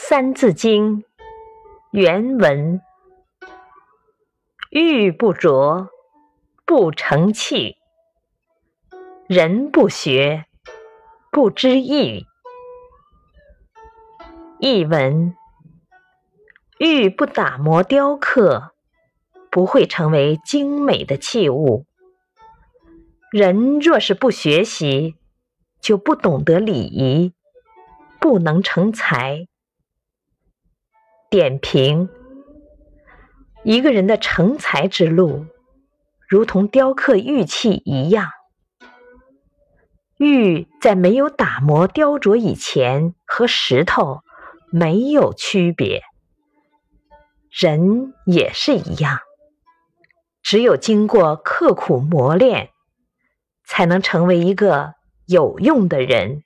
三字经》原文：玉不琢不成器，人不学不知义。译文：玉不打磨雕刻，不会成为精美的器物。人若是不学习，就不懂得礼仪，不能成才。点评：一个人的成才之路，如同雕刻玉器一样。玉在没有打磨雕琢以前，和石头没有区别。人也是一样，只有经过刻苦磨练，才能成为一个有用的人。